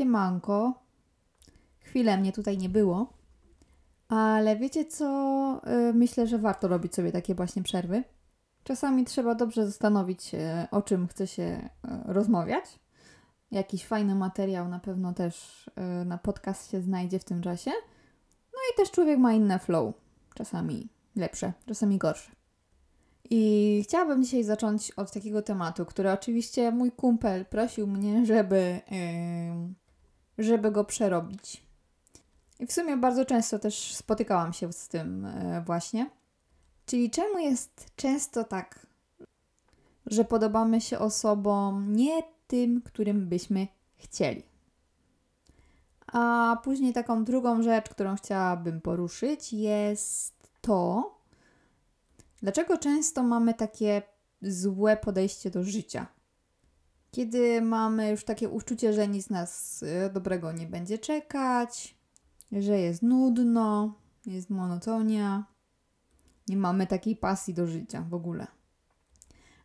Siemanko. Chwilę mnie tutaj nie było. Ale wiecie co? Y, Myślę, że warto robić sobie takie właśnie przerwy. Czasami trzeba dobrze zastanowić się, o czym chce się y, rozmawiać. Jakiś fajny materiał na pewno też y, na podcast się znajdzie w tym czasie. No i też człowiek ma inne flow. Czasami lepsze, czasami gorsze. I chciałabym dzisiaj zacząć od takiego tematu, który oczywiście mój kumpel prosił mnie, żeby, żeby go przerobić. I w sumie bardzo często też spotykałam się z tym e, właśnie. Czyli czemu jest często tak, że podobamy się osobom nie tym, którym byśmy chcieli. A później taką drugą rzecz, którą chciałabym poruszyć, jest to, dlaczego często mamy takie złe podejście do życia. Kiedy mamy już takie uczucie, że nic nas e, dobrego nie będzie czekać, że jest nudno, jest monotonia, nie mamy takiej pasji do życia w ogóle.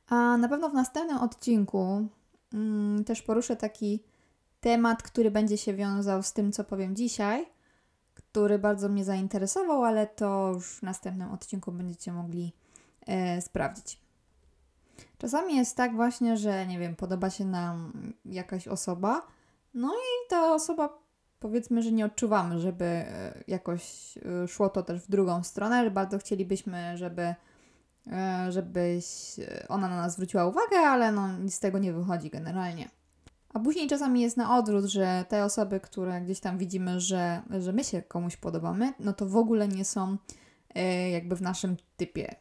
A na pewno w następnym odcinku mm, też poruszę taki temat, który będzie się wiązał z tym, co powiem dzisiaj, który bardzo mnie zainteresował, ale to już w następnym odcinku będziecie mogli e, sprawdzić. Czasami jest tak właśnie, że nie wiem, podoba się nam jakaś osoba, no i ta osoba powiedzmy, że nie odczuwamy, żeby e, jakoś e, szło to też w drugą stronę, że bardzo chcielibyśmy, żeby, e, żebyś ona na nas zwróciła uwagę, ale no nic z tego nie wychodzi generalnie. A później czasami jest na odwrót, że te osoby, które gdzieś tam widzimy, że, że my się komuś podobamy, no to w ogóle nie są jakby w naszym typie.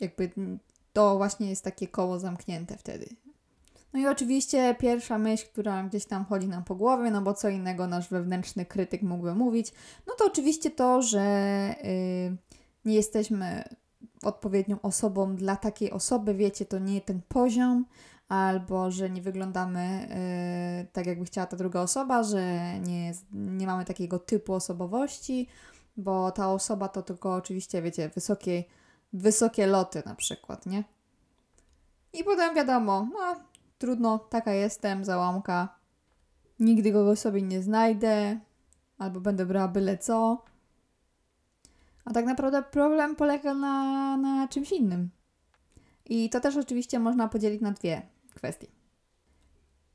Jakby to właśnie jest takie koło zamknięte wtedy. No i oczywiście pierwsza myśl, która gdzieś tam chodzi nam po głowie, no bo co innego nasz wewnętrzny krytyk mógłby mówić, no to oczywiście to, że y, nie jesteśmy odpowiednią osobą dla takiej osoby, wiecie, to nie ten poziom, albo że nie wyglądamy y, tak, jakby chciała ta druga osoba, że nie, nie mamy takiego typu osobowości, bo ta osoba to tylko oczywiście, wiecie, wysokiej, wysokie loty na przykład, nie? I potem wiadomo, no trudno, taka jestem, załamka. Nigdy kogoś sobie nie znajdę, albo będę brała byle co. A tak naprawdę problem polega na, na czymś innym. I to też oczywiście można podzielić na dwie kwestie.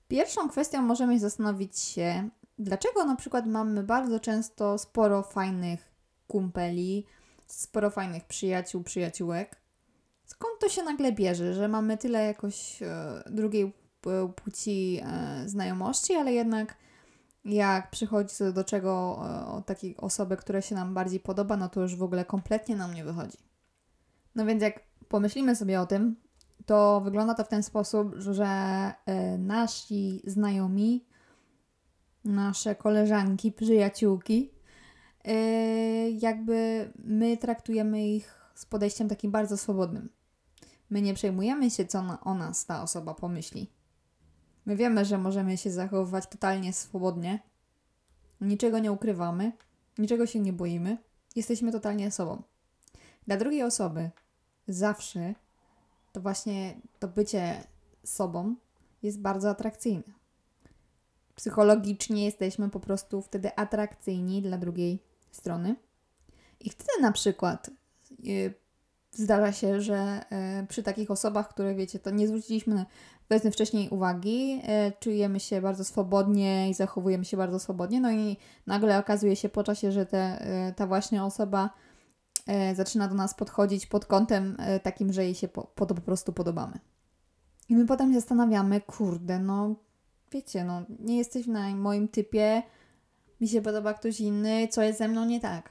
Pierwszą kwestią możemy zastanowić się, dlaczego na przykład mamy bardzo często sporo fajnych kumpeli, sporo fajnych przyjaciół, przyjaciółek. Skąd to się nagle bierze, że mamy tyle jakoś e, drugiej p- płci e, znajomości, ale jednak jak przychodzi do czego e, o takiej osoby, która się nam bardziej podoba, no to już w ogóle kompletnie nam nie wychodzi. No więc jak pomyślimy sobie o tym, to wygląda to w ten sposób, że e, nasi znajomi, nasze koleżanki, przyjaciółki, e, jakby my traktujemy ich z podejściem takim bardzo swobodnym. My nie przejmujemy się, co na, o nas ta osoba pomyśli. My wiemy, że możemy się zachowywać totalnie swobodnie. Niczego nie ukrywamy, niczego się nie boimy. Jesteśmy totalnie sobą. Dla drugiej osoby zawsze to właśnie to bycie sobą jest bardzo atrakcyjne. Psychologicznie jesteśmy po prostu wtedy atrakcyjni dla drugiej strony. I wtedy na przykład yy, zdarza się, że yy, przy takich osobach, które wiecie, to nie zwróciliśmy powiedzmy wcześniej uwagi, yy, czujemy się bardzo swobodnie i zachowujemy się bardzo swobodnie, no i nagle okazuje się po czasie, że te, ta właśnie osoba zaczyna do nas podchodzić pod kątem takim, że jej się po, po to po prostu podobamy. I my potem się zastanawiamy, kurde, no wiecie, no nie jesteś na moim typie, mi się podoba ktoś inny, co jest ze mną nie tak.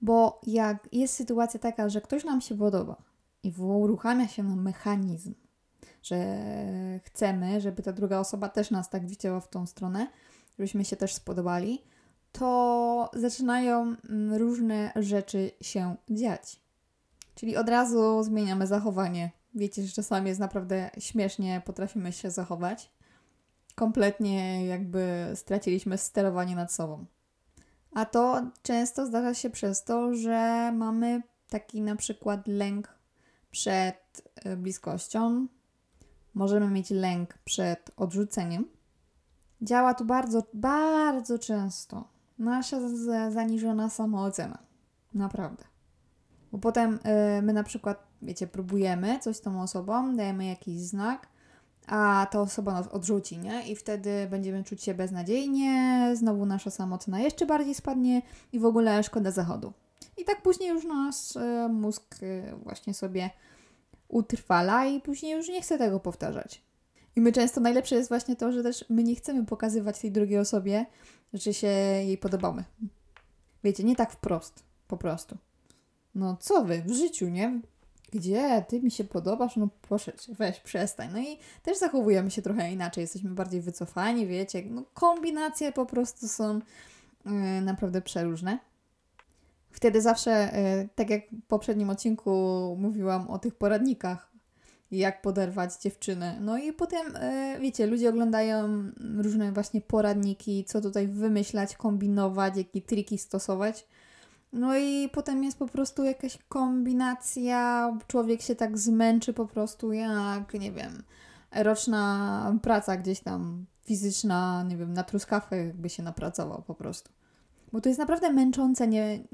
Bo jak jest sytuacja taka, że ktoś nam się podoba i uruchamia się nam mechanizm, że chcemy, żeby ta druga osoba też nas tak widziała w tą stronę, żebyśmy się też spodobali, to zaczynają mm, różne rzeczy się dziać. Czyli od razu zmieniamy zachowanie. Wiecie, że czasami jest naprawdę śmiesznie, potrafimy się zachować. Kompletnie jakby straciliśmy sterowanie nad sobą. A to często zdarza się przez to, że mamy taki na przykład lęk przed y, bliskością. Możemy mieć lęk przed odrzuceniem. Działa tu bardzo, bardzo często nasza zaniżona samoocena. Naprawdę. Bo potem y, my na przykład, wiecie, próbujemy coś tą osobą, dajemy jakiś znak, a ta osoba nas odrzuci, nie? I wtedy będziemy czuć się beznadziejnie, znowu nasza samotna jeszcze bardziej spadnie i w ogóle szkoda zachodu. I tak później już nasz y, mózg y, właśnie sobie utrwala i później już nie chce tego powtarzać. I my często najlepsze jest właśnie to, że też my nie chcemy pokazywać tej drugiej osobie, że się jej podobamy. Wiecie, nie tak wprost, po prostu. No co wy, w życiu, nie? Gdzie? Ty mi się podobasz? No proszę weź, przestań. No i też zachowujemy się trochę inaczej, jesteśmy bardziej wycofani, wiecie. No kombinacje po prostu są yy, naprawdę przeróżne. Wtedy zawsze, yy, tak jak w poprzednim odcinku mówiłam o tych poradnikach, jak poderwać dziewczynę. No i potem, yy, wiecie, ludzie oglądają różne właśnie poradniki, co tutaj wymyślać, kombinować, jakie triki stosować. No i potem jest po prostu jakaś kombinacja, człowiek się tak zmęczy po prostu jak, nie wiem, roczna praca gdzieś tam fizyczna, nie wiem, na truskawkę jakby się napracował po prostu. Bo to jest naprawdę męczące, nie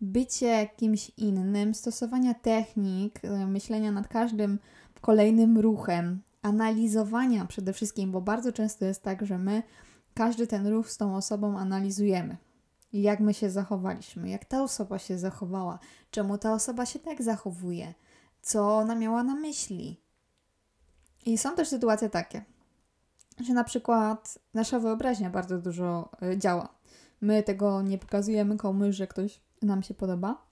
bycie kimś innym, stosowania technik, e, myślenia nad każdym kolejnym ruchem, analizowania przede wszystkim, bo bardzo często jest tak, że my każdy ten ruch z tą osobą analizujemy jak my się zachowaliśmy, jak ta osoba się zachowała, czemu ta osoba się tak zachowuje, co ona miała na myśli. I są też sytuacje takie, że na przykład nasza wyobraźnia bardzo dużo y, działa. My tego nie pokazujemy komuś, że ktoś nam się podoba.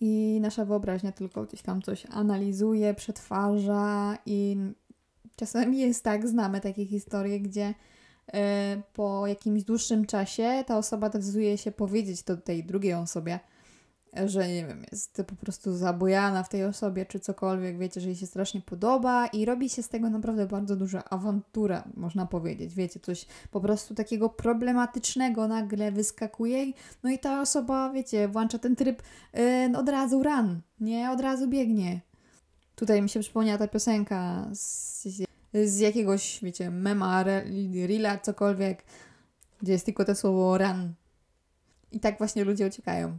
I nasza wyobraźnia tylko gdzieś tam coś analizuje, przetwarza, i czasami jest tak, znamy takie historie, gdzie E, po jakimś dłuższym czasie ta osoba decyduje się powiedzieć to tej drugiej osobie, że nie wiem, jest po prostu zabojana w tej osobie, czy cokolwiek, wiecie, że jej się strasznie podoba i robi się z tego naprawdę bardzo duża awantura, można powiedzieć, wiecie, coś po prostu takiego problematycznego nagle wyskakuje, no i ta osoba, wiecie, włącza ten tryb yy, od razu run, nie, od razu biegnie. Tutaj mi się przypomniała ta piosenka z z jakiegoś, wiecie, mema, reela, cokolwiek, gdzie jest tylko to słowo run. I tak właśnie ludzie uciekają.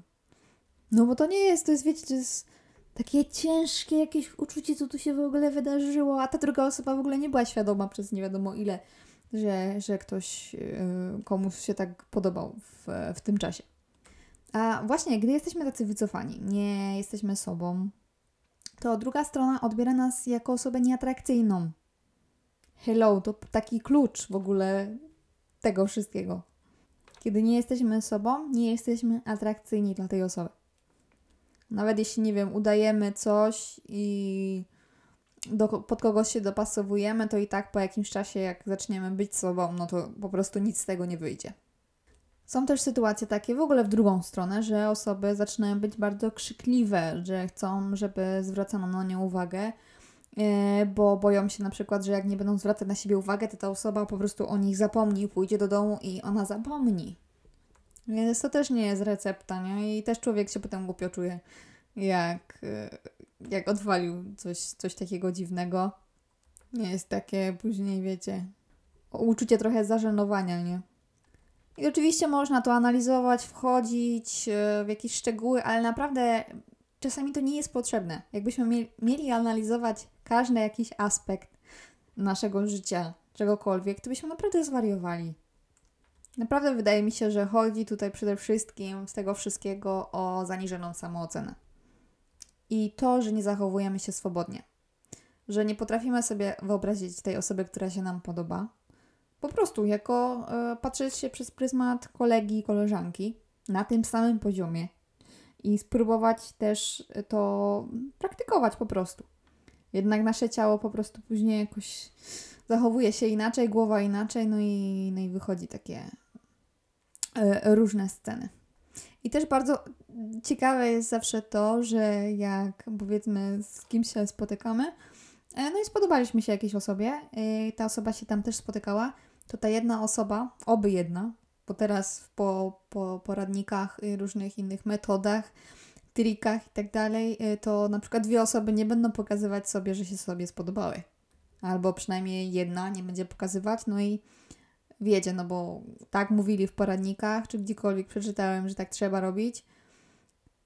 No bo to nie jest, to jest, wiecie, to jest takie ciężkie jakieś uczucie, co tu się w ogóle wydarzyło, a ta druga osoba w ogóle nie była świadoma przez nie wiadomo ile, że, że ktoś yy, komuś się tak podobał w, w tym czasie. A właśnie, gdy jesteśmy tacy wycofani, nie jesteśmy sobą, to druga strona odbiera nas jako osobę nieatrakcyjną hello to taki klucz w ogóle tego wszystkiego. Kiedy nie jesteśmy sobą, nie jesteśmy atrakcyjni dla tej osoby. Nawet jeśli, nie wiem, udajemy coś i do, pod kogoś się dopasowujemy, to i tak po jakimś czasie, jak zaczniemy być sobą, no to po prostu nic z tego nie wyjdzie. Są też sytuacje takie w ogóle w drugą stronę, że osoby zaczynają być bardzo krzykliwe, że chcą, żeby zwracano na nie uwagę, bo boją się na przykład, że jak nie będą zwracać na siebie uwagę, to ta osoba po prostu o nich zapomni, pójdzie do domu i ona zapomni. Więc to też nie jest recepta, nie? I też człowiek się potem głupio czuje, jak, e, jak odwalił coś, coś takiego dziwnego. Nie jest takie później, wiecie, uczucie trochę zażenowania, nie? I oczywiście można to analizować, wchodzić e, w jakieś szczegóły, ale naprawdę czasami to nie jest potrzebne. Jakbyśmy mieli analizować każdy jakiś aspekt naszego życia, czegokolwiek, to byśmy naprawdę zwariowali. Naprawdę wydaje mi się, że chodzi tutaj przede wszystkim z tego wszystkiego o zaniżoną samoocenę. I to, że nie zachowujemy się swobodnie. Że nie potrafimy sobie wyobrazić tej osoby, która się nam podoba. Po prostu jako y, patrzeć się przez pryzmat kolegi i koleżanki na tym samym poziomie i spróbować też to praktykować po prostu. Jednak nasze ciało po prostu później jakoś zachowuje się inaczej, głowa inaczej, no i, no i wychodzi takie e, różne sceny. I też bardzo ciekawe jest zawsze to, że jak powiedzmy z kimś się spotykamy, e, no i spodobaliśmy się jakiejś osobie, e, ta osoba się tam też spotykała, to ta jedna osoba, oby jedna, bo teraz po, po poradnikach i różnych innych metodach, trikach i tak dalej, y, to na przykład dwie osoby nie będą pokazywać sobie, że się sobie spodobały. Albo przynajmniej jedna nie będzie pokazywać, no i wiecie, no bo tak mówili w poradnikach, czy gdziekolwiek przeczytałem, że tak trzeba robić.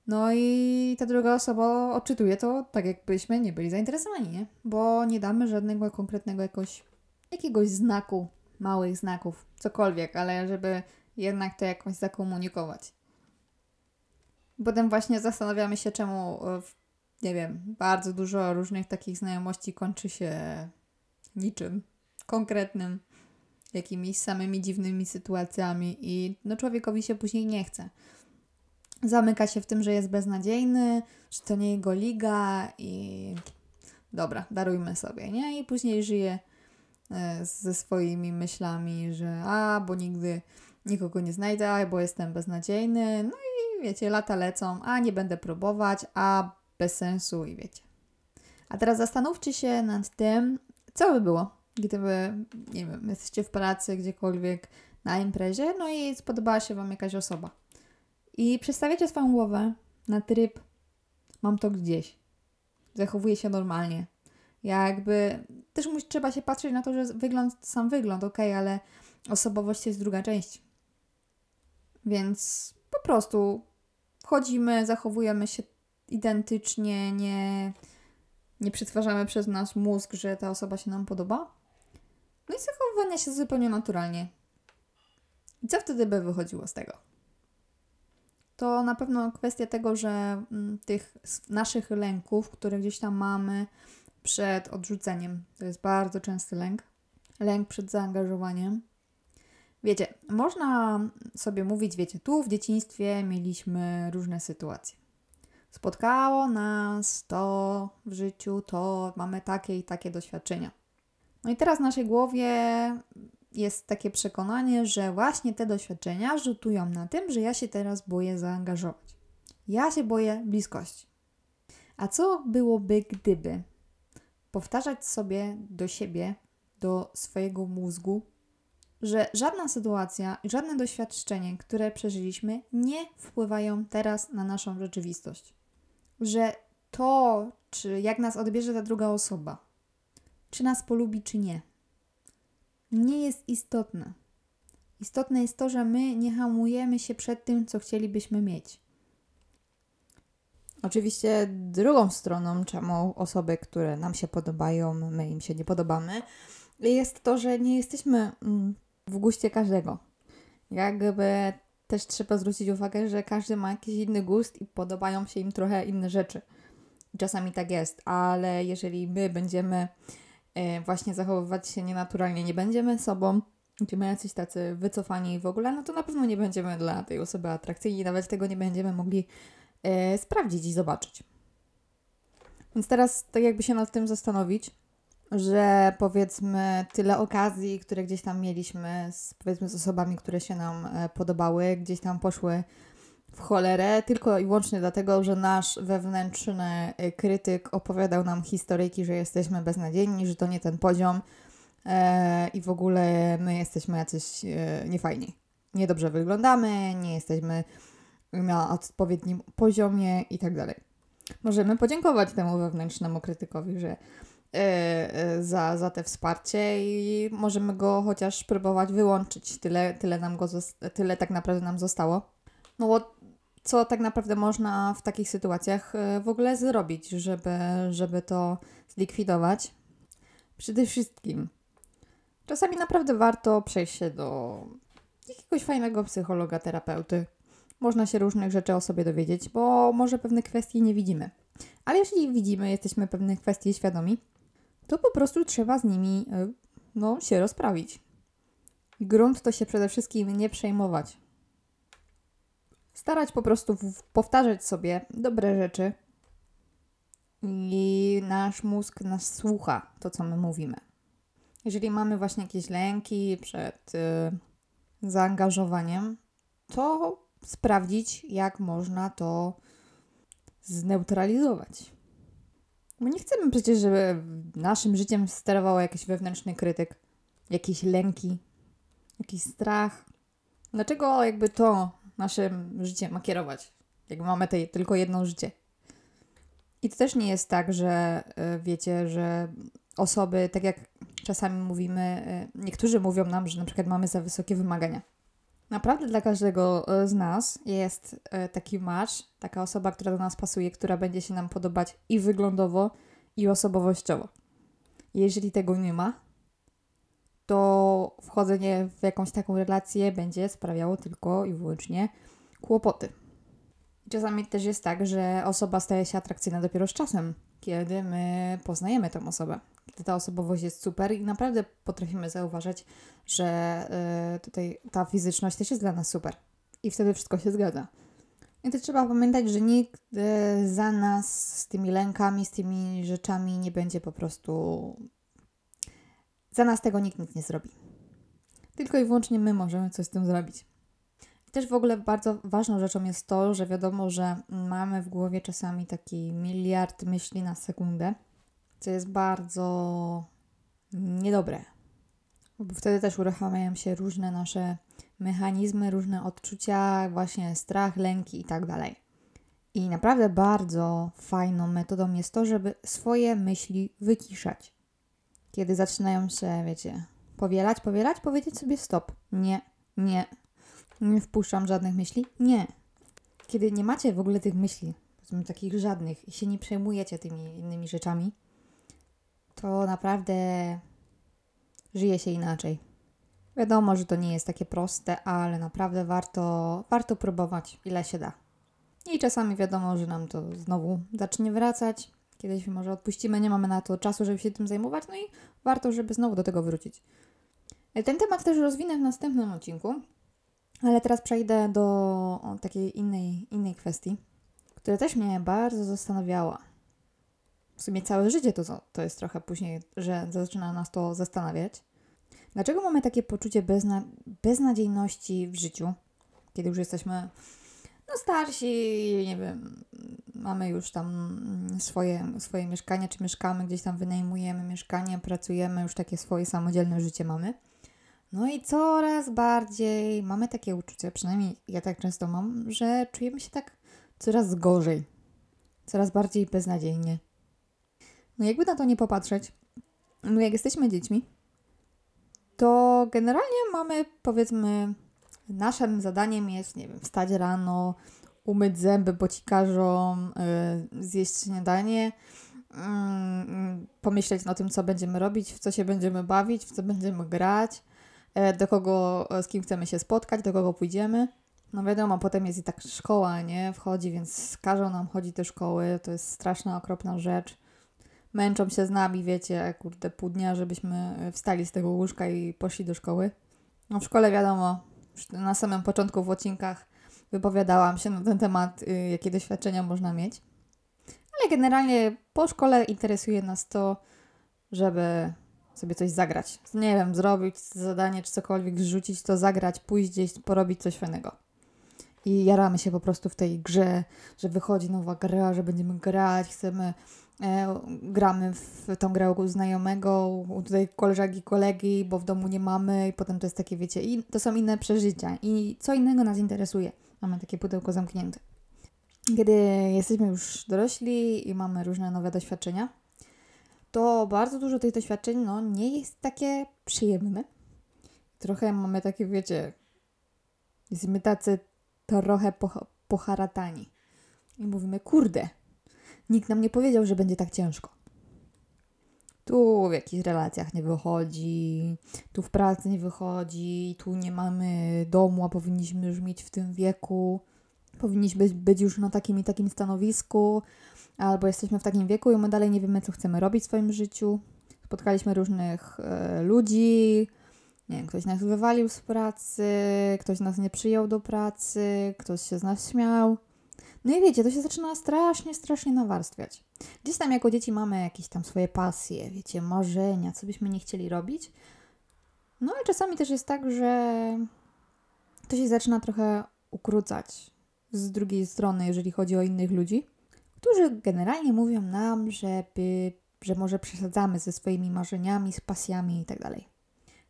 No i ta druga osoba odczytuje to tak, jakbyśmy nie byli zainteresowani, nie? Bo nie damy żadnego konkretnego jakoś, jakiegoś znaku, małych znaków, cokolwiek, ale żeby jednak to jakoś zakomunikować. Potem właśnie zastanawiamy się, czemu, e, nie wiem, bardzo dużo różnych takich znajomości kończy się niczym konkretnym, jakimiś samymi dziwnymi sytuacjami i no człowiekowi się później nie chce. Zamyka się w tym, że jest beznadziejny, że to nie jego liga i dobra, darujmy sobie, nie? I później żyje e, ze swoimi myślami, że a, bo nigdy nikogo nie znajdę, bo jestem beznadziejny. No wiecie, lata lecą, a nie będę próbować, a bez sensu i wiecie. A teraz zastanówcie się nad tym, co by było, gdyby, nie wiem, jesteście w pracy, gdziekolwiek, na imprezie, no i spodobała się Wam jakaś osoba. I przestawiacie swoją głowę na tryb mam to gdzieś. Zachowuję się normalnie. Jakby też musi, trzeba się patrzeć na to, że wygląd, sam wygląd, ok, ale osobowość jest druga część. Więc po prostu chodzimy, zachowujemy się identycznie, nie, nie przetwarzamy przez nasz mózg, że ta osoba się nam podoba. No i zachowywanie się zupełnie naturalnie. I co wtedy by wychodziło z tego? To na pewno kwestia tego, że mm, tych naszych lęków, które gdzieś tam mamy przed odrzuceniem, to jest bardzo częsty lęk, lęk przed zaangażowaniem, Wiecie, można sobie mówić, wiecie, tu w dzieciństwie mieliśmy różne sytuacje. Spotkało nas to w życiu, to mamy takie i takie doświadczenia. No i teraz w naszej głowie jest takie przekonanie, że właśnie te doświadczenia rzutują na tym, że ja się teraz boję zaangażować. Ja się boję bliskości. A co byłoby, gdyby powtarzać sobie do siebie, do swojego mózgu, że żadna sytuacja i żadne doświadczenie, które przeżyliśmy, nie wpływają teraz na naszą rzeczywistość. Że to, czy jak nas odbierze ta druga osoba, czy nas polubi, czy nie, nie jest istotne. Istotne jest to, że my nie hamujemy się przed tym, co chcielibyśmy mieć. Oczywiście drugą stroną, czemu osoby, które nam się podobają, my im się nie podobamy, jest to, że nie jesteśmy mm, w guście każdego. Jakby też trzeba zwrócić uwagę, że każdy ma jakiś inny gust i podobają się im trochę inne rzeczy. Czasami tak jest, ale jeżeli my będziemy e, właśnie zachowywać się nienaturalnie, nie będziemy sobą, będziemy jacyś tacy wycofani w ogóle, no to na pewno nie będziemy dla tej osoby atrakcyjni, nawet tego nie będziemy mogli e, sprawdzić i zobaczyć. Więc teraz tak jakby się nad tym zastanowić, że powiedzmy tyle okazji, które gdzieś tam mieliśmy z, powiedzmy z osobami, które się nam e, podobały, gdzieś tam poszły w cholerę, tylko i wyłącznie dlatego, że nasz wewnętrzny e, krytyk opowiadał nam historyjki, że jesteśmy beznadziejni, że to nie ten poziom e, i w ogóle my jesteśmy jacyś e, niefajni. Niedobrze wyglądamy, nie jesteśmy na odpowiednim poziomie i tak dalej. Możemy podziękować temu wewnętrznemu krytykowi, że za, za te wsparcie i możemy go chociaż próbować wyłączyć. Tyle, tyle, nam go tyle tak naprawdę nam zostało. No bo co tak naprawdę można w takich sytuacjach e, w ogóle zrobić, żeby, żeby to zlikwidować? Przede wszystkim czasami naprawdę warto przejść się do jakiegoś fajnego psychologa, terapeuty. Można się różnych rzeczy o sobie dowiedzieć, bo może pewne kwestie nie widzimy. Ale jeśli widzimy, jesteśmy pewnych kwestii świadomi, to po prostu trzeba z nimi e, no, się rozprawić. Grunt to się przede wszystkim nie przejmować. Starać po prostu powtarzać sobie dobre rzeczy i nasz mózg nas słucha, to co my mówimy. Jeżeli mamy właśnie jakieś lęki przed y, zaangażowaniem, to sprawdzić, jak można to zneutralizować. Bo nie chcemy przecież, żeby naszym życiem sterował jakiś wewnętrzny krytyk, jakieś lęki, jakiś strach. Dlaczego jakby to naszym życiem ma kierować? Jak mamy tej, tylko jedno życie. I to też nie jest tak, że y, wiecie, że osoby, tak jak czasami mówimy, y, niektórzy mówią nam, że na przykład mamy za wysokie wymagania. Naprawdę dla każdego y, z nas jest y, taki match, taka osoba, która do nas pasuje, która będzie się nam podobać i wyglądowo, i osobowościowo. Jeżeli tego nie ma, to wchodzenie w jakąś taką relację będzie sprawiało tylko i wyłącznie kłopoty. Czasami też jest tak, że osoba staje się atrakcyjna dopiero z czasem, kiedy my poznajemy tę osobę. Kiedy ta osobowość jest super i naprawdę potrafimy zauważyć, że y, tutaj ta fizyczność też jest dla nas super. I wtedy wszystko się zgadza. I to trzeba pamiętać, że nikt y, za nas z tymi lękami, z tymi rzeczami nie będzie po prostu. Za nas tego nikt nic nie zrobi. Tylko i wyłącznie my możemy coś z tym zrobić. Też w ogóle bardzo ważną rzeczą jest to, że wiadomo, że mamy w głowie czasami taki miliard myśli na sekundę, co jest bardzo niedobre. Bo wtedy też uruchamiają się różne nasze mechanizmy, różne odczucia, właśnie strach, lęki i tak dalej. I naprawdę bardzo fajną metodą jest to, żeby swoje myśli wyciszać. Kiedy zaczynają się, wiecie, powielać, powielać, powiedzieć sobie stop. Nie, nie, nie wpuszczam żadnych myśli? Nie. Kiedy nie macie w ogóle tych myśli, takich żadnych i się nie przejmujecie tymi innymi rzeczami, to naprawdę żyje się inaczej. Wiadomo, że to nie jest takie proste, ale naprawdę warto, warto próbować, ile się da. I czasami wiadomo, że nam to znowu zacznie wracać. Kiedyś może odpuścimy, nie mamy na to czasu, żeby się tym zajmować, no i warto, żeby znowu do tego wrócić. Ten temat też rozwinę w następnym odcinku, ale teraz przejdę do takiej innej, innej kwestii, która też mnie bardzo zastanawiała. W sumie całe życie to, to jest trochę później, że zaczyna nas to zastanawiać. Dlaczego mamy takie poczucie bezna beznadziejności w życiu, kiedy już jesteśmy no starsi, nie wiem, mamy już tam swoje, swoje mieszkanie, czy mieszkamy, gdzieś tam wynajmujemy mieszkanie, pracujemy, już takie swoje samodzielne życie mamy. No i coraz bardziej mamy takie uczucie, przynajmniej ja tak często mam, że czujemy się tak coraz gorzej, coraz bardziej beznadziejnie. No jakby na to nie popatrzeć, no jak jesteśmy dziećmi, to generalnie mamy powiedzmy, naszym zadaniem jest, nie wiem, wstać rano, umyć zęby bocikarzom, yy, zjeść śniadanie, yy, pomyśleć o tym, co będziemy robić, w co się będziemy bawić, w co będziemy grać, do kogo, e, z kim chcemy się spotkać, do kogo pójdziemy. No wiadomo, potem jest i tak szkoła, nie? Wchodzi, więc każą nam chodzić do szkoły. To jest straszna, okropna rzecz. Męczą się z nami, wiecie, kurde, pół dnia, żebyśmy wstali z tego łóżka i poszli do szkoły. No w szkole wiadomo, na samym początku w odcinkach wypowiadałam się na ten temat, y, jakie doświadczenia można mieć. Ale generalnie po szkole interesuje nas to, żeby sobie coś zagrać. Nie wiem, zrobić zadanie czy cokolwiek, rzucić to, zagrać, pójść gdzieś, porobić coś fajnego. I jaramy się po prostu w tej grze, że wychodzi nowa gra, że będziemy grać, chcemy, e, gramy w tą grę u znajomego, u tutaj koleżanki, kolegi, bo w domu nie mamy i potem to jest takie, wiecie, i to są inne przeżycia i co innego nas interesuje. Mamy takie pudełko zamknięte. Kiedy jesteśmy już dorośli i mamy różne nowe doświadczenia, to bardzo dużo tych doświadczeń no, nie jest takie przyjemne. Trochę mamy takie, wiecie, jesteśmy tacy trochę poch poharatani. I mówimy, kurde, nikt nam nie powiedział, że będzie tak ciężko. Tu w jakichś relacjach nie wychodzi, tu w pracy nie wychodzi, tu nie mamy domu, a powinniśmy już mieć w tym wieku, powinniśmy być już na takim i takim stanowisku, albo jesteśmy w takim wieku i my dalej nie wiemy, co chcemy robić w swoim życiu. Spotkaliśmy różnych e, ludzi, nie wiem, ktoś nas wywalił z pracy, ktoś nas nie przyjął do pracy, ktoś się z nas śmiał. No i wiecie, to się zaczyna strasznie, strasznie nawarstwiać. Gdzieś tam jako dzieci mamy jakieś tam swoje pasje, wiecie, marzenia, co byśmy nie chcieli robić. No ale czasami też jest tak, że to się zaczyna trochę ukrócać z drugiej strony, jeżeli chodzi o innych ludzi którzy generalnie mówią nam, żeby, że może przesadzamy ze swoimi marzeniami, z pasjami itd. Tak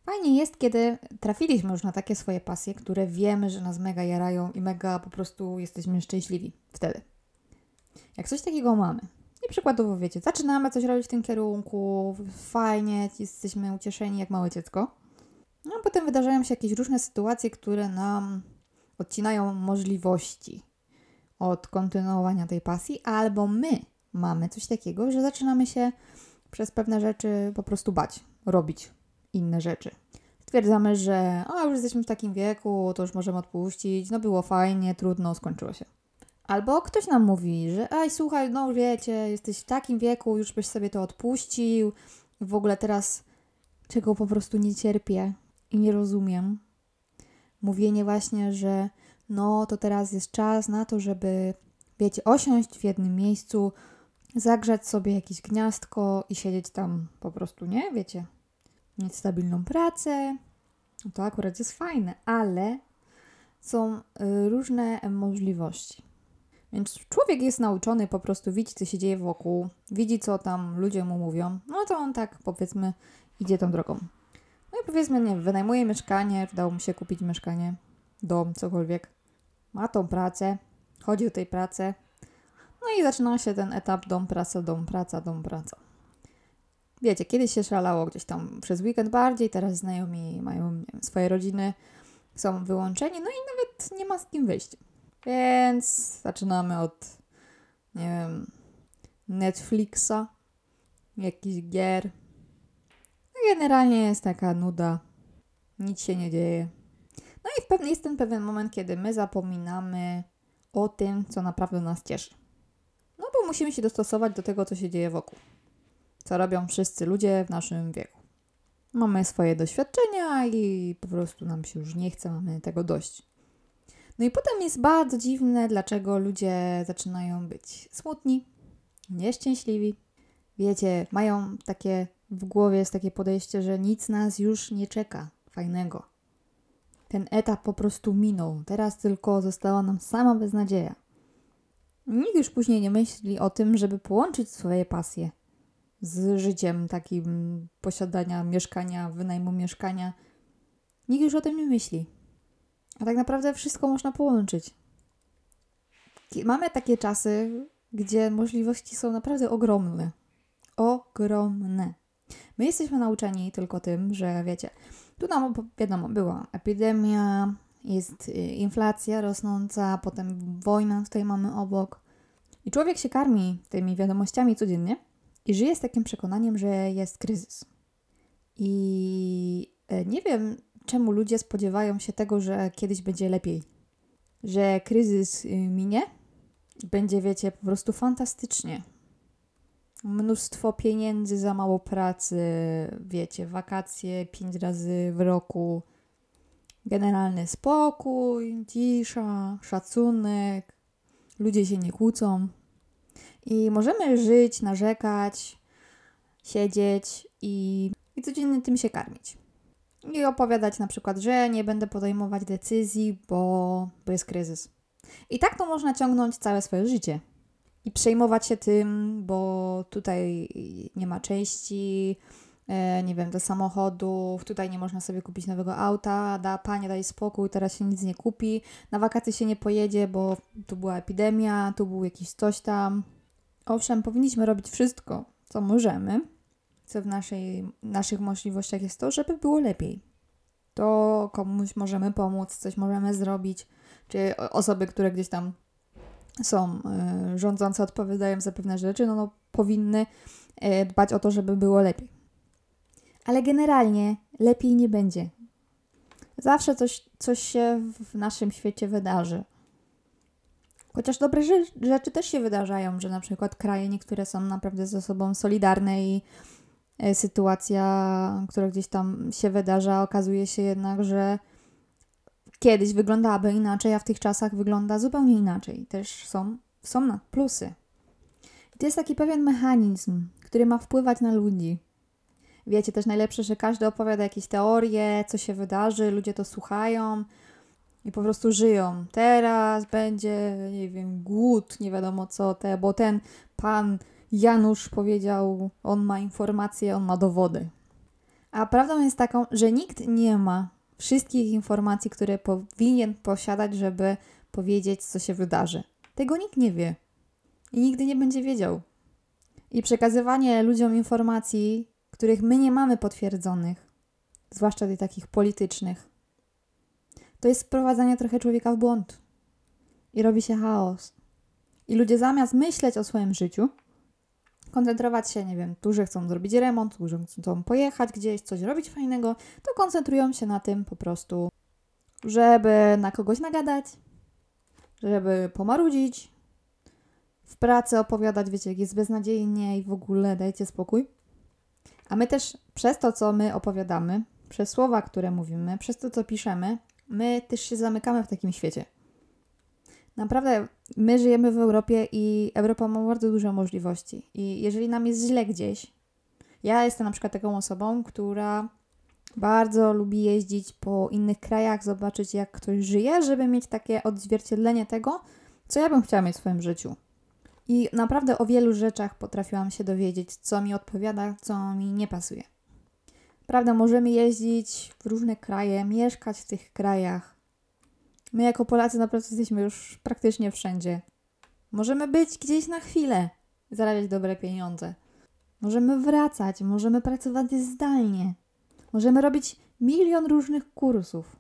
Fajnie jest, kiedy trafiliśmy już na takie swoje pasje, które wiemy, że nas mega jarają i mega po prostu jesteśmy szczęśliwi wtedy. Jak coś takiego mamy I przykładowo wiecie, zaczynamy coś robić w tym kierunku, fajnie, jesteśmy ucieszeni jak małe dziecko. No a potem wydarzają się jakieś różne sytuacje, które nam odcinają możliwości od kontynuowania tej pasji, albo my mamy coś takiego, że zaczynamy się przez pewne rzeczy po prostu bać, robić inne rzeczy. Stwierdzamy, że o, już jesteśmy w takim wieku, to już możemy odpuścić, no było fajnie, trudno, skończyło się. Albo ktoś nam mówi, że aj, słuchaj, no wiecie, jesteś w takim wieku, już byś sobie to odpuścił, w ogóle teraz czego po prostu nie cierpię i nie rozumiem. Mówienie właśnie, że no to teraz jest czas na to, żeby, wiecie, osiąść w jednym miejscu, zagrzać sobie jakieś gniazdko i siedzieć tam po prostu, nie? Wiecie, mieć stabilną pracę. No to akurat jest fajne, ale są y, różne możliwości. Więc człowiek jest nauczony po prostu, widzi, co się dzieje wokół, widzi, co tam ludzie mu mówią, no to on tak, powiedzmy, idzie tą drogą. Powiedzmy, nie wynajmuje mieszkanie, udało mu się kupić mieszkanie, dom, cokolwiek. Ma tą pracę, chodzi do tej pracy. No i zaczyna się ten etap dom, praca, dom, praca, dom, praca. Wiecie, kiedyś się szalało gdzieś tam przez weekend bardziej, teraz znajomi mają wiem, swoje rodziny, są wyłączeni, no i nawet nie ma z kim wyjść. Więc zaczynamy od, nie wiem, Netflixa, jakichś gier. Generalnie jest taka nuda, nic się nie dzieje. No i w pewne, jest ten pewien moment, kiedy my zapominamy o tym, co naprawdę nas cieszy. No bo musimy się dostosować do tego, co się dzieje wokół. Co robią wszyscy ludzie w naszym wieku. Mamy swoje doświadczenia i po prostu nam się już nie chce, mamy tego dość. No i potem jest bardzo dziwne, dlaczego ludzie zaczynają być smutni, nieszczęśliwi. Wiecie, mają takie w głowie jest takie podejście, że nic nas już nie czeka fajnego. Ten etap po prostu minął. Teraz tylko została nam sama beznadzieja. Nikt już później nie myśli o tym, żeby połączyć swoje pasje z życiem takim posiadania mieszkania, wynajmu mieszkania. Nikt już o tym nie myśli. A tak naprawdę wszystko można połączyć. Mamy takie czasy, gdzie możliwości są naprawdę ogromne. Ogromne. My jesteśmy nauczeni tylko tym, że wiecie, tu nam wiadomo, była epidemia, jest y, inflacja rosnąca, potem wojna tutaj mamy obok. I człowiek się karmi tymi wiadomościami codziennie i żyje z takim przekonaniem, że jest kryzys. I e, nie wiem, czemu ludzie spodziewają się tego, że kiedyś będzie lepiej. Że kryzys y, minie, będzie, wiecie, po prostu fantastycznie. Mnóstwo pieniędzy, za mało pracy, wiecie, wakacje pięć razy w roku, generalny spokój, cisza, szacunek, ludzie się nie kłócą. I możemy żyć, narzekać, siedzieć i, i codziennie tym się karmić i opowiadać na przykład, że nie będę podejmować decyzji, bo, bo jest kryzys. I tak to można ciągnąć całe swoje życie. I przejmować się tym, bo tutaj nie ma części, e, nie wiem, do samochodów, tutaj nie można sobie kupić nowego auta, da panie daj spokój, teraz się nic nie kupi, na wakacje się nie pojedzie, bo tu była epidemia, tu był jakiś coś tam. Owszem, powinniśmy robić wszystko, co możemy, co w naszej, naszych możliwościach jest to, żeby było lepiej. To komuś możemy pomóc, coś możemy zrobić, czy osoby, które gdzieś tam są y, rządzące, odpowiadają za pewne rzeczy, no, no powinny y, dbać o to, żeby było lepiej. Ale generalnie lepiej nie będzie. Zawsze coś, coś się w naszym świecie wydarzy. Chociaż dobre rzeczy też się wydarzają, że na przykład kraje niektóre są naprawdę ze sobą solidarne i E, sytuacja, która gdzieś tam się wydarza, okazuje się jednak, że kiedyś wyglądałaby inaczej, a w tych czasach wygląda zupełnie inaczej. Też są, są na plusy. I to jest taki pewien mechanizm, który ma wpływać na ludzi. Wiecie też najlepsze, że każdy opowiada jakieś teorie, co się wydarzy, ludzie to słuchają i po prostu żyją. Teraz będzie, nie wiem, głód, nie wiadomo co, te, bo ten pan Janusz powiedział, on ma informacje, on ma dowody. A prawdą jest taką, że nikt nie ma wszystkich informacji, które powinien posiadać, żeby powiedzieć, co się wydarzy. Tego nikt nie wie. I nigdy nie będzie wiedział. I przekazywanie ludziom informacji, których my nie mamy potwierdzonych, zwłaszcza tych takich politycznych, to jest wprowadzanie trochę człowieka w błąd. I robi się chaos. I ludzie zamiast myśleć o swoim życiu, koncentrować się, nie wiem, którzy chcą zrobić remont, którzy chcą pojechać gdzieś, coś robić fajnego, to koncentrują się na tym po prostu, żeby na kogoś nagadać, żeby pomarudzić, w pracy opowiadać, wiecie, jak jest beznadziejnie i w ogóle dajcie spokój. A my też przez to, co my opowiadamy, przez słowa, które mówimy, przez to, co piszemy, my też się zamykamy w takim świecie. Naprawdę, my żyjemy w Europie i Europa ma bardzo dużo możliwości. I jeżeli nam jest źle gdzieś, ja jestem na przykład taką osobą, która bardzo lubi jeździć po innych krajach, zobaczyć jak ktoś żyje, żeby mieć takie odzwierciedlenie tego, co ja bym chciała mieć w swoim życiu. I naprawdę o wielu rzeczach potrafiłam się dowiedzieć, co mi odpowiada, co mi nie pasuje. Prawda, możemy jeździć w różne kraje, mieszkać w tych krajach. My jako Polacy naprawdę jesteśmy już praktycznie wszędzie. Możemy być gdzieś na chwilę, zarabiać dobre pieniądze. Możemy wracać, możemy pracować zdalnie. Możemy robić milion różnych kursów.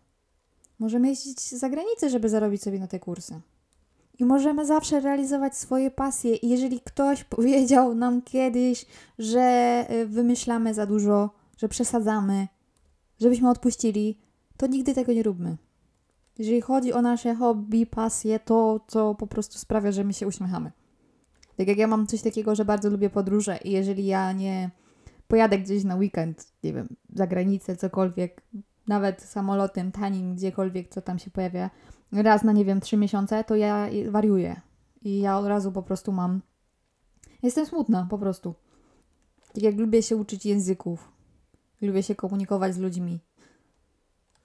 Możemy jeździć za granicę, żeby zarobić sobie na te kursy. I możemy zawsze realizować swoje pasje. I jeżeli ktoś powiedział nam kiedyś, że y, wymyślamy za dużo, że przesadzamy, żebyśmy odpuścili, to nigdy tego nie róbmy. Jeżeli chodzi o nasze hobby, pasje, to co po prostu sprawia, że my się uśmiechamy. Tak jak ja mam coś takiego, że bardzo lubię podróże i jeżeli ja nie pojadę gdzieś na weekend, nie wiem, za granicę, cokolwiek, nawet samolotem, tanim, gdziekolwiek, co tam się pojawia, raz na, nie wiem, trzy miesiące, to ja wariuję. I ja od razu po prostu mam... Jestem smutna, po prostu. Tak jak lubię się uczyć języków. Lubię się komunikować z ludźmi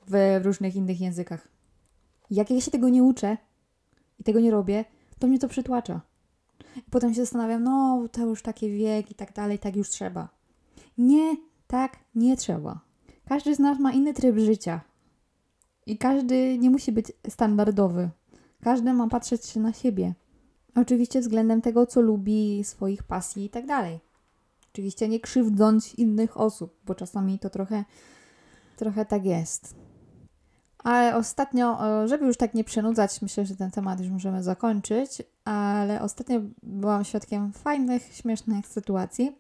w różnych innych językach. Jak ja się tego nie uczę i tego nie robię, to mnie to przytłacza. I potem się zastanawiam, no to już taki wiek i tak dalej, tak już trzeba. Nie, tak nie trzeba. Każdy z nas ma inny tryb życia. I każdy nie musi być standardowy. Każdy ma patrzeć się na siebie. Oczywiście względem tego, co lubi, swoich pasji i tak dalej. Oczywiście nie krzywdząc innych osób, bo czasami to trochę, trochę tak jest. Ale ostatnio, żeby już tak nie przenudzać, myślę, że ten temat już możemy zakończyć, ale ostatnio byłam świadkiem fajnych, śmiesznych sytuacji.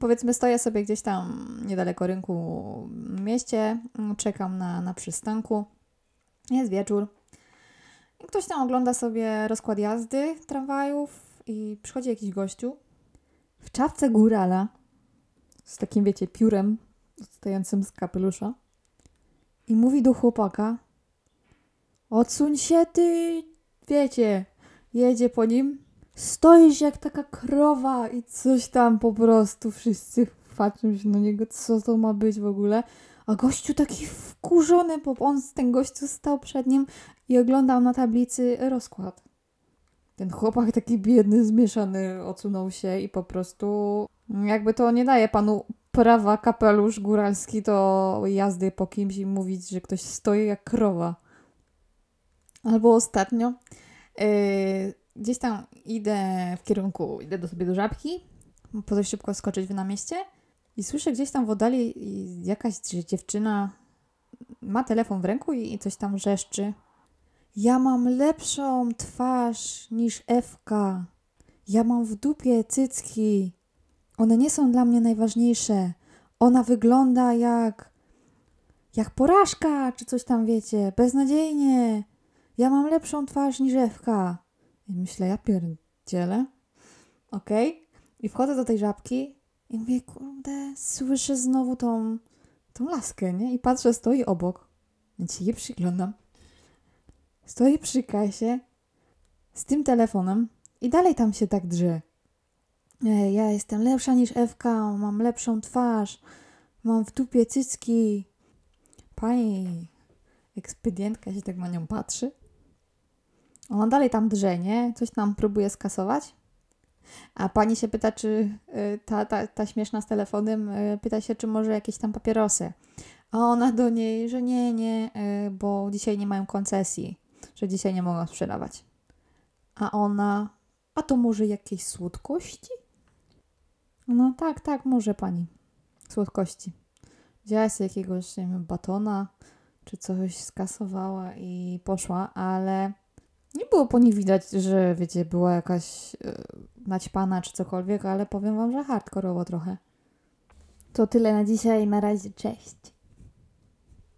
Powiedzmy, stoję sobie gdzieś tam niedaleko rynku w mieście, czekam na, na przystanku. Jest wieczór. I ktoś tam ogląda sobie rozkład jazdy tramwajów i przychodzi jakiś gościu w czapce górala z takim, wiecie, piórem odstającym z kapelusza i mówi do chłopaka odsuń się ty, wiecie, jedzie po nim stoisz jak taka krowa i coś tam po prostu wszyscy patrzą się na niego, co to ma być w ogóle. A gościu taki wkurzony, bo on, ten gościu stał przed nim i oglądał na tablicy rozkład. Ten chłopak taki biedny, zmieszany odsunął się i po prostu jakby to nie daje panu prawa kapelusz góralski do jazdy po kimś i mówić, że ktoś stoi jak krowa. Albo ostatnio yy, gdzieś tam idę w kierunku, idę do sobie do żabki, po dość szybko skoczyć na mieście i słyszę gdzieś tam w oddali jakaś dziewczyna ma telefon w ręku i coś tam wrzeszczy. Ja mam lepszą twarz niż Ewka. Ja mam w dupie cycki. One nie są dla mnie najważniejsze. Ona wygląda jak. jak porażka, czy coś tam wiecie. Beznadziejnie. Ja mam lepszą twarz niż Ewka. I myślę, ja pierdzielę. Okej. Okay. I wchodzę do tej żabki i mówię, kurde, słyszę znowu tą, tą laskę, nie? I patrzę, stoi obok. Więc się jej przyglądam. Stoi przy kasie z tym telefonem i dalej tam się tak drze. E, ja jestem lepsza niż Ewka, mam lepszą twarz, mam w dupie cycki. Pani ekspedientka się tak na nią patrzy. Ona dalej tam drze, nie? Coś tam próbuje skasować. A pani się pyta, czy y, ta, ta, ta śmieszna z telefonem y, pyta się, czy może jakieś tam papierosy. A ona do niej, że nie, nie, bo dzisiaj nie mają koncesji, że dzisiaj nie mogą sprzedawać. A ona, a to może jakieś słodkości? No tak, tak, może pani. Słodkości. Wzięła sobie jakiegoś, nie wiem, batona, czy coś skasowała i poszła, ale nie było po niej widać, że wiecie, była jakaś yy, naćpana czy cokolwiek, ale powiem wam, że hardkorowo trochę. To tyle na dzisiaj, na razie, cześć.